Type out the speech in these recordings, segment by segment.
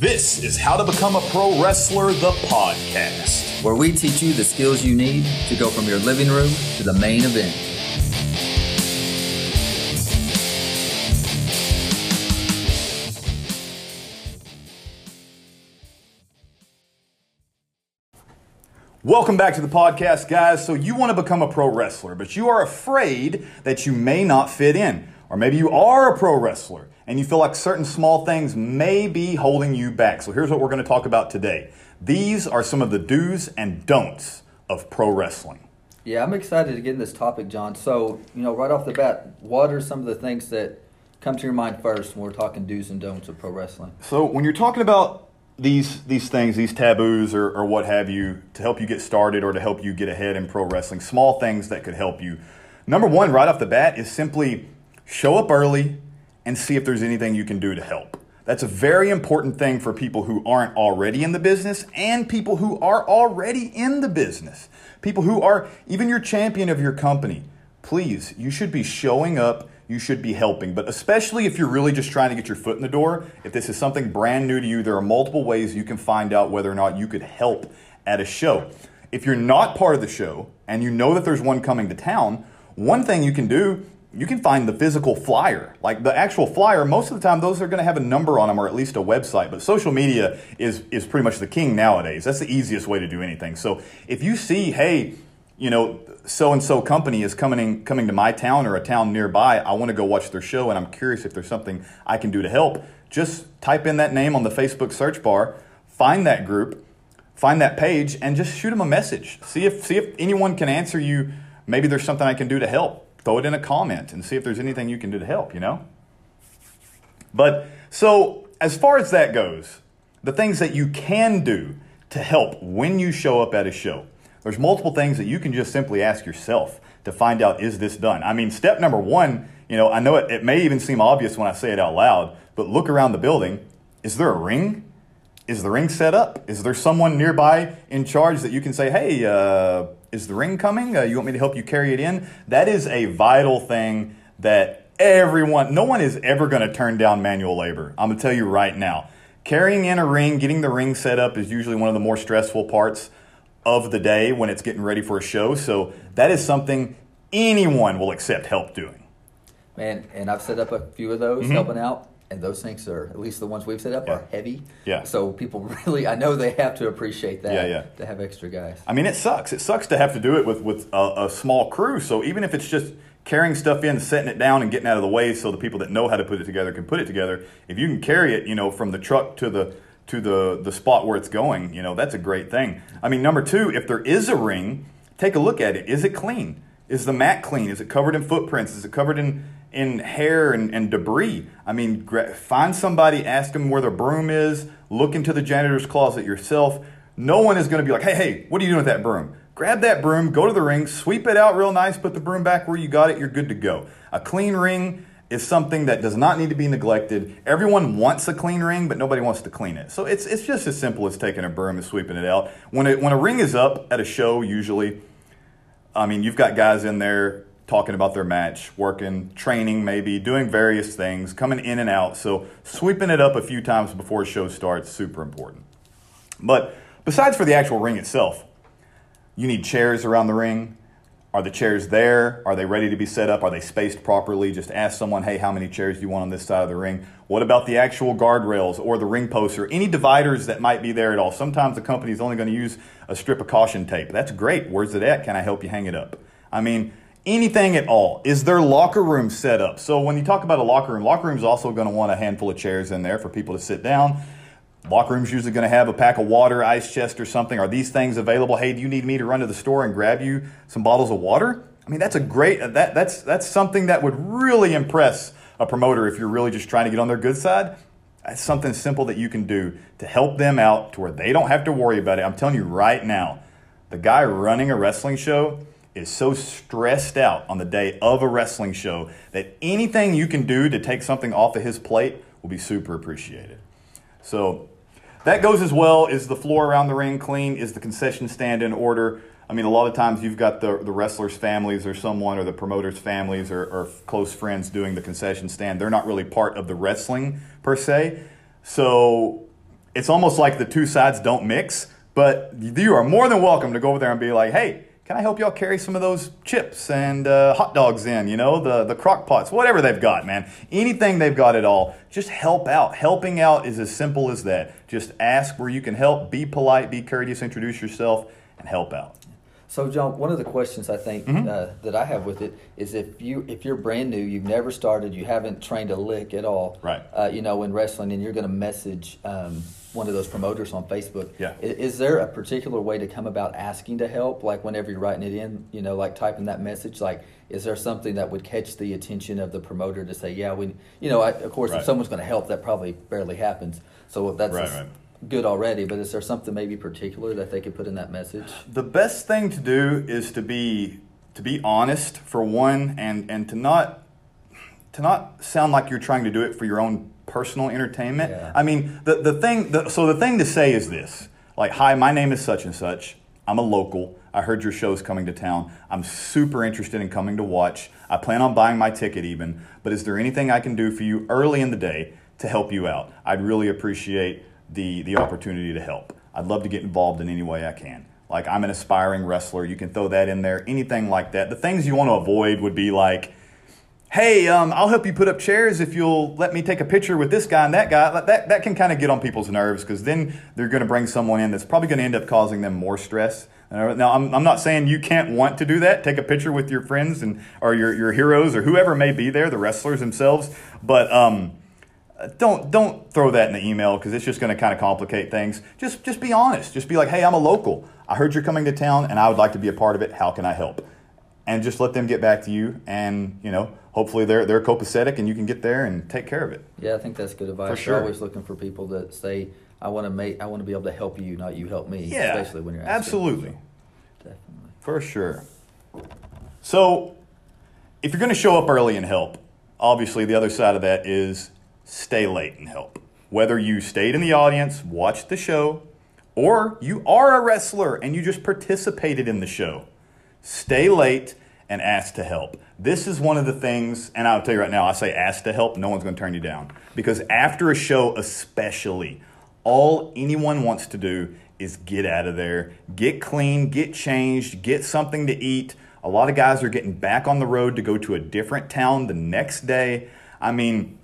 This is How to Become a Pro Wrestler, the podcast. where we teach you the skills you need to go from your living room to the main event. Welcome back to the podcast, guys. So, you want to become a pro wrestler, but you are afraid that you may not fit in. Or maybe you are a pro wrestler and you feel like certain small things may be holding you back. So, here's what we're going to talk about today. These are some of the do's and don'ts of pro wrestling. Yeah, I'm excited to get in this topic, John. So, you know, right off the bat, what are some of the things that come to your mind first when we're talking do's and don'ts of pro wrestling? So when you're talking about these these things, these taboos or, or what have you, to help you get started or to help you get ahead in pro wrestling, small things that could help you. Number one, right off the bat, is simply show up early and see if there's anything you can do to help. That's a very important thing for people who aren't already in the business and people who are already in the business. People who are even your champion of your company. Please, you should be showing up you should be helping. But especially if you're really just trying to get your foot in the door, if this is something brand new to you, there are multiple ways you can find out whether or not you could help at a show. If you're not part of the show and you know that there's one coming to town, one thing you can do, you can find the physical flyer. Like the actual flyer, most of the time those are going to have a number on them or at least a website. But social media is is pretty much the king nowadays. That's the easiest way to do anything. So if you see, hey, you know, so and so company is coming in, coming to my town or a town nearby. I want to go watch their show, and I'm curious if there's something I can do to help. Just type in that name on the Facebook search bar, find that group, find that page, and just shoot them a message. See if see if anyone can answer you. Maybe there's something I can do to help. Throw it in a comment and see if there's anything you can do to help. You know. But so as far as that goes, the things that you can do to help when you show up at a show. There's multiple things that you can just simply ask yourself to find out is this done? I mean, step number one, you know, I know it, it may even seem obvious when I say it out loud, but look around the building. Is there a ring? Is the ring set up? Is there someone nearby in charge that you can say, hey, uh, is the ring coming? Uh, you want me to help you carry it in? That is a vital thing that everyone, no one is ever going to turn down manual labor. I'm going to tell you right now. Carrying in a ring, getting the ring set up is usually one of the more stressful parts of the day when it's getting ready for a show. So that is something anyone will accept help doing. Man, and I've set up a few of those helping out, and those things are, at least the ones we've set up. Yeah. are heavy. Yeah. So people really, I know they have to appreciate that. Yeah, yeah. To have extra guys. I mean, it sucks. It sucks to have to do it with, with a, a small crew. So even if it's just carrying stuff in, setting it down, and getting out of the way so the people that know how to put it together can put it together, if you can carry it, you know, from the truck to the to the the spot where it's going, you know, that's a great thing. I mean, number two, if there is a ring, take a look at it. Is it clean? Is the mat clean? Is it covered in footprints? Is it covered in in hair and, and debris? I mean, find somebody, ask them where the broom is. Look into the janitor's closet yourself. No one is going to be like, hey, hey, what are you doing with that broom? Grab that broom, go to the ring, sweep it out real nice, put the broom back where you got it, you're good to go. A clean ring is something that does not need to be neglected. Everyone wants a clean ring, but nobody wants to clean it. So it's, it's just as simple as taking a broom and sweeping it out. When, it, when a ring is up at a show, usually, I mean, you've got guys in there talking about their match, working, training maybe, doing various things, coming in and out. So sweeping it up a few times before show starts super important. But besides for the actual ring itself, you need chairs around the ring. Are the chairs there? Are they ready to be set up? Are they spaced properly? Just ask someone, hey, how many chairs do you want on this side of the ring? What about the actual guardrails or the ring posts or any dividers that might be there at all? Sometimes the company is only going to use a strip of caution tape. That's great. Where's it at? Can I help you hang it up? I mean, anything at all. Is their locker room set up? So when you talk about a locker room, locker room's also going to want a handful of chairs in there for people to sit down. Locker room's usually going to have a pack of water, ice chest, or something. Are these things available? Hey, do you need me to run to the store and grab you some bottles of water? I mean, that's a great uh, that that's that's something that would really impress a promoter if you're really just trying to get on their good side. That's something simple that you can do to help them out to where they don't have to worry about it. I'm telling you right now, the guy running a wrestling show is so stressed out on the day of a wrestling show that anything you can do to take something off of his plate will be super appreciated. So that goes as well. Is the floor around the ring clean? Is the concession stand in order? I mean, a lot of times you've got the, the wrestlers' families or someone or the promoters' families or, or close friends doing the concession stand. They're not really part of the wrestling per se. So it's almost like the two sides don't mix. But you are more than welcome to go over there and be like, hey, can I help y'all carry some of those chips and uh, hot dogs in, you know, the, the crock pots, whatever they've got, man. Anything they've got at all. Just help out. Helping out is as simple as that. Just ask where you can help, be polite, be courteous, introduce yourself, and help out. So, John, one of the questions I think Mm-hmm. uh, that I have with it is if you if you're brand new, you've never started, you haven't trained a lick at all, Right. Uh, you know, in wrestling, and you're going to message um, one of those promoters on Facebook. Yeah. i- Is, there a particular way to come about asking to help? Like whenever you're writing it in, you know, like typing that message, like is there something that would catch the attention of the promoter to say, yeah, we, you know, I, of course, Right. if someone's going to help, that probably barely happens. So that's Right, right. good already. But is there something maybe particular that they could put in that message? The best thing to do is to be to be honest for one, and and to not to not sound like you're trying to do it for your own personal entertainment. Yeah. I mean, the the thing. The, so the thing to say is this: like, hi, my name is such and such. I'm a local. I heard your show's coming to town. I'm super interested in coming to watch. I plan on buying my ticket even. But is there anything I can do for you early in the day to help you out? I'd really appreciate the the opportunity to help. I'd love to get involved in any way I can. Like I'm an aspiring wrestler. You can throw that in there. Anything like that. The things you want to avoid would be like hey, um, I'll help you put up chairs if you'll let me take a picture with this guy and that guy. That, that can kind of get on people's nerves because then they're going to bring someone in that's probably going to end up causing them more stress. Uh, Now, I'm, I'm not saying you can't want to do that. Take a picture with your friends and or your, your heroes or whoever may be there, the wrestlers themselves. But um, don't don't throw that in the email because it's just going to kind of complicate things. Just just be honest. Just be like, hey, I'm a local. I heard you're coming to town and I would like to be a part of it. How can I help? And just let them get back to you, and you know, hopefully they're they're copacetic and you can get there and take care of it. Yeah, I think that's good advice. For sure. You're always looking for people that say, "I want to make, I want to be able to help you, not you help me." Yeah, especially when you're asking. absolutely Definitely. for sure. So, if you're going to show up early and help, obviously the other side of that is stay late and help. Whether you stayed in the audience, watched the show, or you are a wrestler and you just participated in the show, stay late and ask to help. This is one of the things, and I'll tell you right now, I say ask to help, no one's going to turn you down. Because after a show, especially, all anyone wants to do is get out of there, get clean, get changed, get something to eat. A lot of guys are getting back on the road to go to a different town the next day. I mean,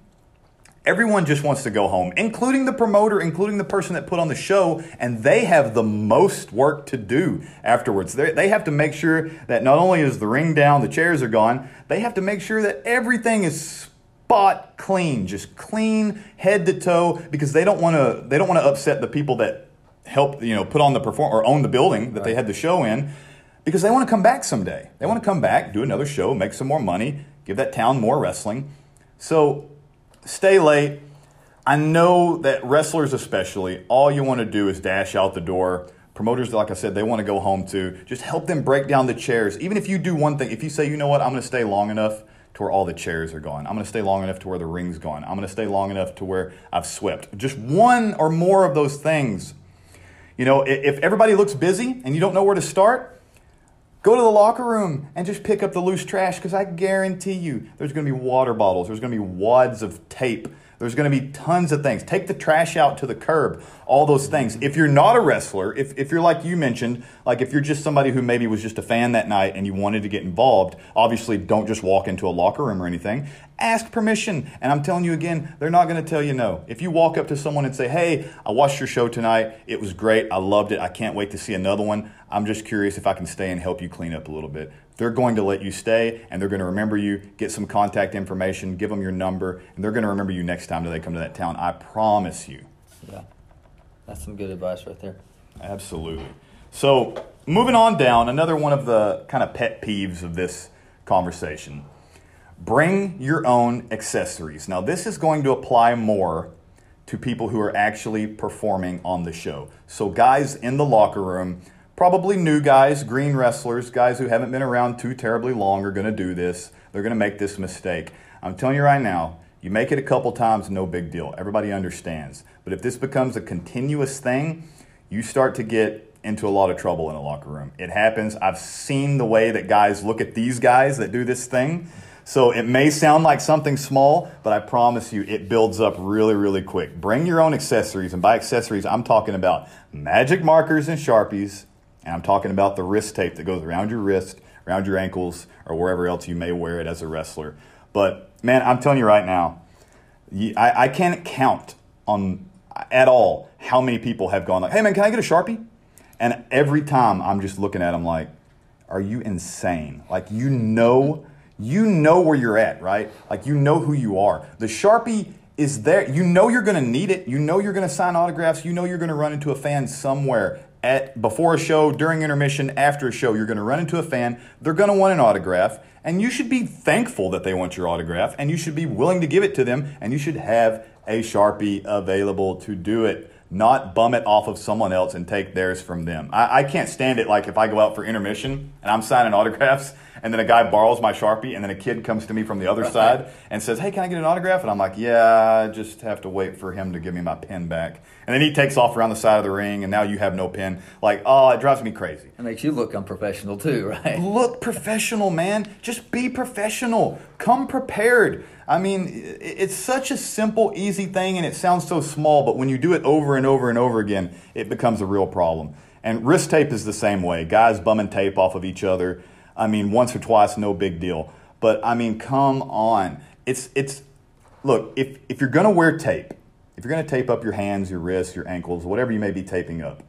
Everyone just wants to go home, including the promoter, including the person that put on the show, and they have the most work to do afterwards. They they have to make sure that not only is the ring down, the chairs are gone, they have to make sure that everything is spot clean, just clean head to toe, because they don't want to they don't want to upset the people that help you know put on the perform or own the building that they had the show in, because they want to come back someday. They want to come back, do another show, make some more money, give that town more wrestling. So stay late. I know that wrestlers, especially, all you want to do is dash out the door. Promoters, like I said, they want to go home too. Just help them break down the chairs. Even if you do one thing, if you say, you know what, I'm going to stay long enough to where all the chairs are gone. I'm going to stay long enough to where the ring's gone. I'm going to stay long enough to where I've swept. Just one or more of those things. You know, if everybody looks busy and you don't know where to start, Go to the locker room and just pick up the loose trash because I guarantee you there's going to be water bottles, there's going to be wads of tape, there's going to be tons of things. Take the trash out to the curb, all those things. Mm-hmm. If you're not a wrestler, if, if you're like you mentioned, like if you're just somebody who maybe was just a fan that night and you wanted to get involved, obviously don't just walk into a locker room or anything. Ask permission. And I'm telling you again, they're not going to tell you no. If you walk up to someone and say, hey, I watched your show tonight, it was great, I loved it, I can't wait to see another one. I'm just curious if I can stay and help you clean up a little bit. They're going to let you stay and they're going to remember you, get some contact information, give them your number, and they're going to remember you next time that they come to that town. I promise you. Yeah, that's some good advice right there. Absolutely. So, moving on down, another one of the kind of pet peeves of this conversation bring your own accessories. Now, this is going to apply more to people who are actually performing on the show. So, guys in the locker room, probably new guys, green wrestlers, guys who haven't been around too terribly long are going to do this. They're going to make this mistake. I'm telling you right now, you make it a couple times, no big deal. Everybody understands. But if this becomes a continuous thing, you start to get into a lot of trouble in a locker room. It happens. I've seen the way that guys look at these guys that do this thing. So it may sound like something small, but I promise you it builds up really, really quick. Bring your own accessories. And by accessories, I'm talking about magic markers and Sharpies. And I'm talking about the wrist tape that goes around your wrist, around your ankles, or wherever else you may wear it as a wrestler. But man, I'm telling you right now, I, I can't count on at all how many people have gone like, "Hey man, can I get a sharpie?" And every time I'm just looking at them like, "Are you insane?" Like you know, you know where you're at, right? Like you know who you are. The sharpie is there. You know you're going to need it. You know you're going to sign autographs. You know you're going to run into a fan somewhere at before a show, during intermission, after a show. You're going to run into a fan. They're going to want an autograph, and you should be thankful that they want your autograph, and you should be willing to give it to them, and you should have a sharpie available to do it. Not bum it off of someone else and take theirs from them. I, I can't stand it. Like if I go out for intermission and I'm signing autographs and then a guy borrows my Sharpie, and then a kid comes to me from the other side and says, Hey, can I get an autograph? And I'm like, Yeah, I just have to wait for him to give me my pen back. And then he takes off around the side of the ring, and now you have no pen. Like, oh, it drives me crazy. It makes you look unprofessional too, right? Look professional, man. Just be professional. Come prepared. I mean, it's such a simple, easy thing, and it sounds so small, but when you do it over and over and over again, it becomes a real problem. And wrist tape is the same way. Guys bumming tape off of each other. I mean, once or twice, no big deal. But I mean, come on. It's it's look, if if you're gonna wear tape, if you're gonna tape up your hands, your wrists, your ankles, whatever you may be taping up,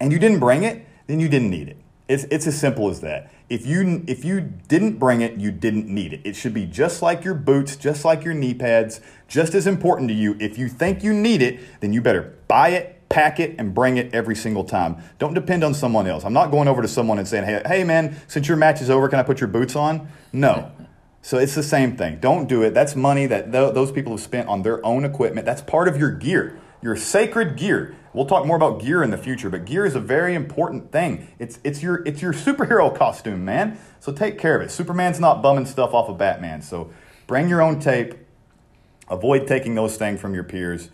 and you didn't bring it, then you didn't need it. It's it's as simple as that. If you if you didn't bring it, you didn't need it. It should be just like your boots, just like your knee pads, just as important to you. If you think you need it, then you better buy it, pack it and bring it every single time. Don't depend on someone else. I'm not going over to someone and saying, hey, hey man, since your match is over, can I put your boots on? No. So it's the same thing. Don't do it. That's money that th- those people have spent on their own equipment. That's part of your gear, your sacred gear. We'll talk more about gear in the future, but gear is a very important thing. It's, it's, your, it's your superhero costume, man. So take care of it. Superman's not bumming stuff off of Batman. So bring your own tape. Avoid taking those things from your peers.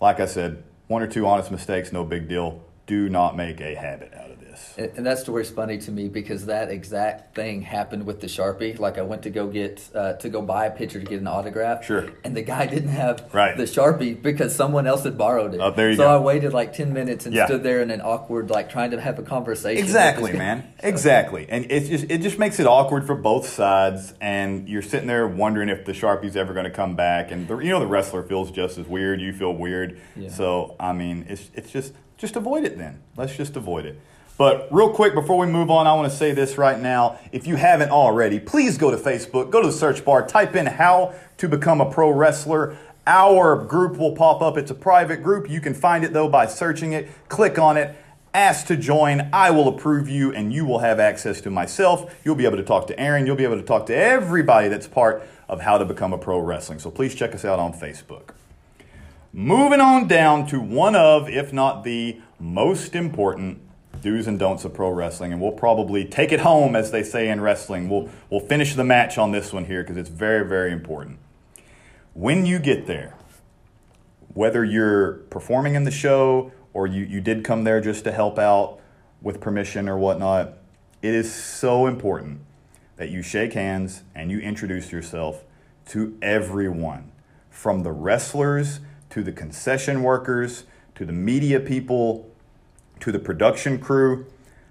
Like I said, one or two honest mistakes, no big deal. Do not make a habit out of this. And that story's funny to me because that exact thing happened with the Sharpie. Like I went to go get uh, to go buy a picture to get an autograph. Sure. And the guy didn't have right. the Sharpie because someone else had borrowed it. Oh, there you so go. I waited like ten minutes and Yeah. stood there in an awkward, like trying to have a conversation. Exactly, man. Exactly. And it just it just makes it awkward for both sides and you're sitting there wondering if the Sharpie's ever going to come back and the, you know the wrestler feels just as weird, you feel weird. Yeah. So, I mean, it's it's just just avoid it then. Let's just avoid it. But real quick before we move on, I want to say this right now. If you haven't already, please go to Facebook, go to the search bar, type in how to become a pro wrestler. Our group will pop up. It's a private group. You can find it though by searching it. Click on it. Ask to join. I will approve you and you will have access to myself. You'll be able to talk to Aaron. You'll be able to talk to everybody that's part of how to become a pro wrestling. So please check us out on Facebook. Moving on down to one of, if not the most important do's and don'ts of pro wrestling, and we'll probably take it home, as they say in wrestling. We'll, we'll finish the match on this one here because it's very, very important. When you get there, whether you're performing in the show or you, you did come there just to help out with permission or whatnot, it is so important that you shake hands and you introduce yourself to everyone from the wrestlers to the concession workers to the media people to the production crew.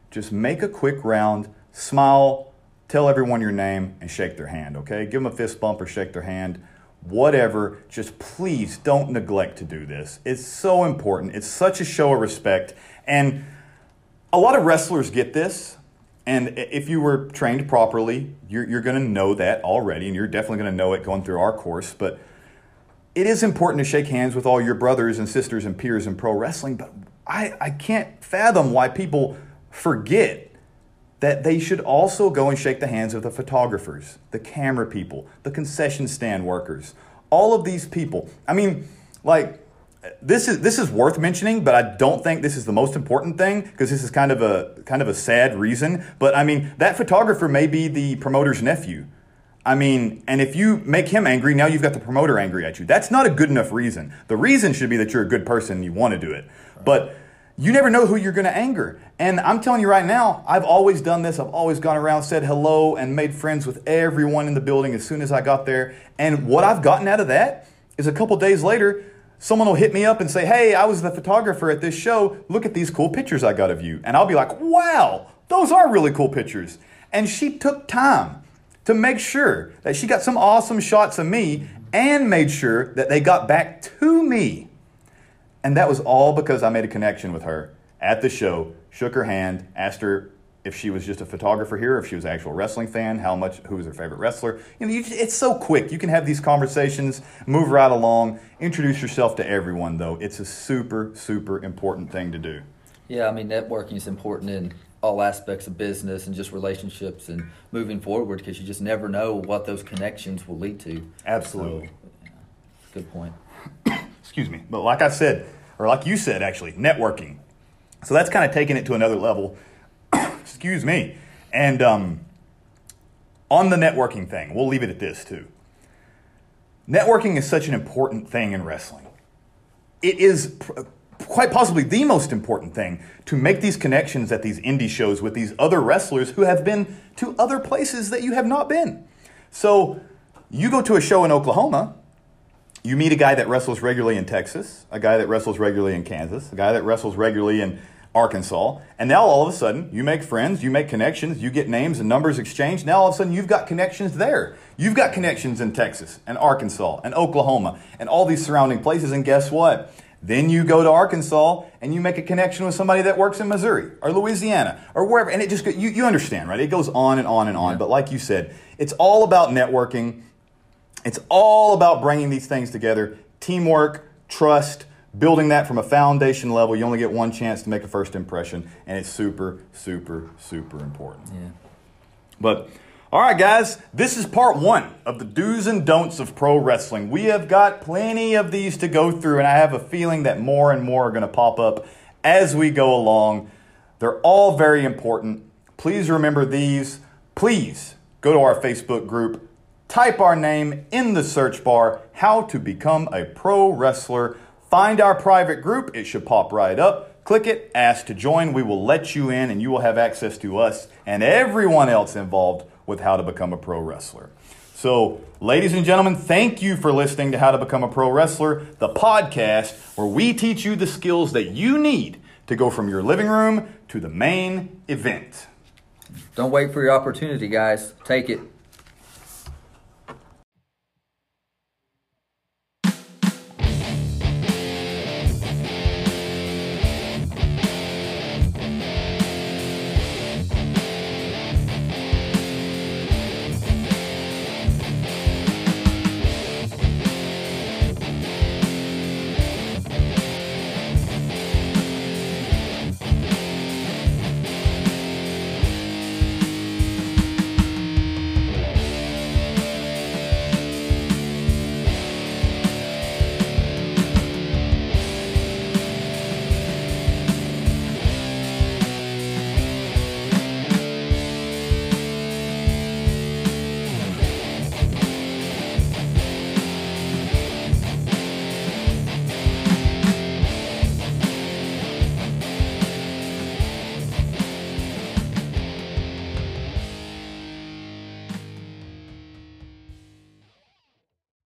Just make a quick round, smile, tell everyone your name, and shake their hand, okay? Give them a fist bump or shake their hand. Whatever, just please don't neglect to do this. It's so important. It's such a show of respect. And a lot of wrestlers get this. And if you were trained properly, you're, you're going to know that already, and you're definitely going to know it going through our course. But it is important to shake hands with all your brothers and sisters and peers in pro wrestling, but I, I can't fathom why people forget that they should also go and shake the hands of the photographers, the camera people, the concession stand workers, all of these people. I mean, like, this is this is worth mentioning, but I don't think this is the most important thing because this is kind of a kind of a sad reason. But I mean, that photographer may be the promoter's nephew. I mean, and if you make him angry, now you've got the promoter angry at you. That's not a good enough reason. The reason should be that you're a good person and you want to do it. But you never know who you're going to anger. And I'm telling you right now, I've always done this. I've always gone around, said hello, and made friends with everyone in the building as soon as I got there. And what I've gotten out of that is a couple days later, someone will hit me up and say, Hey, I was the photographer at this show. Look at these cool pictures I got of you. And I'll be like, Wow, those are really cool pictures. And she took time to make sure that she got some awesome shots of me and made sure that they got back to me. And that was all because I made a connection with her at the show, shook her hand, asked her if she was just a photographer here, if she was an actual wrestling fan, how much, who was her favorite wrestler. You know, you, it's so quick. You can have these conversations, move right along, introduce yourself to everyone, though. It's a super, super important thing to do. Yeah, I mean, networking is important in all aspects of business and just relationships and moving forward because you just never know what those connections will lead to. Absolutely. So, yeah, good point. Excuse me. But like I said, or like you said, actually, networking. So that's kind of taking it to another level. Excuse me. And um, on the networking thing, we'll leave it at this too. Networking is such an important thing in wrestling. It is pr- quite possibly the most important thing to make these connections at these indie shows with these other wrestlers who have been to other places that you have not been. So you go to a show in Oklahoma, you meet a guy that wrestles regularly in Texas, a guy that wrestles regularly in Kansas, a guy that wrestles regularly in Arkansas, and now all of a sudden you make friends, you make connections, you get names and numbers exchanged. Now all of a sudden you've got connections there. You've got connections in Texas and Arkansas and Oklahoma and all these surrounding places, and guess what? Then you go to Arkansas and you make a connection with somebody that works in Missouri or Louisiana or wherever. And it just, you, you understand, right? It goes on and on and on. Yeah. But like you said, it's all about networking. It's all about bringing these things together teamwork, trust, building that from a foundation level. You only get one chance to make a first impression. And it's super, super, super important. Yeah. But all right, guys, this is part one of the do's and don'ts of pro wrestling. We have got plenty of these to go through, and I have a feeling that more and more are going to pop up as we go along. They're all very important. Please remember these. Please go to our Facebook group, type our name in the search bar, How to Become a Pro Wrestler. Find our private group, it should pop right up. Click it, ask to join. We will let you in, and you will have access to us and everyone else involved with how to become a pro wrestler. So, ladies and gentlemen, thank you for listening to How to Become a Pro Wrestler, the podcast where we teach you the skills that you need to go from your living room to the main event. Don't wait for your opportunity, guys. Take it.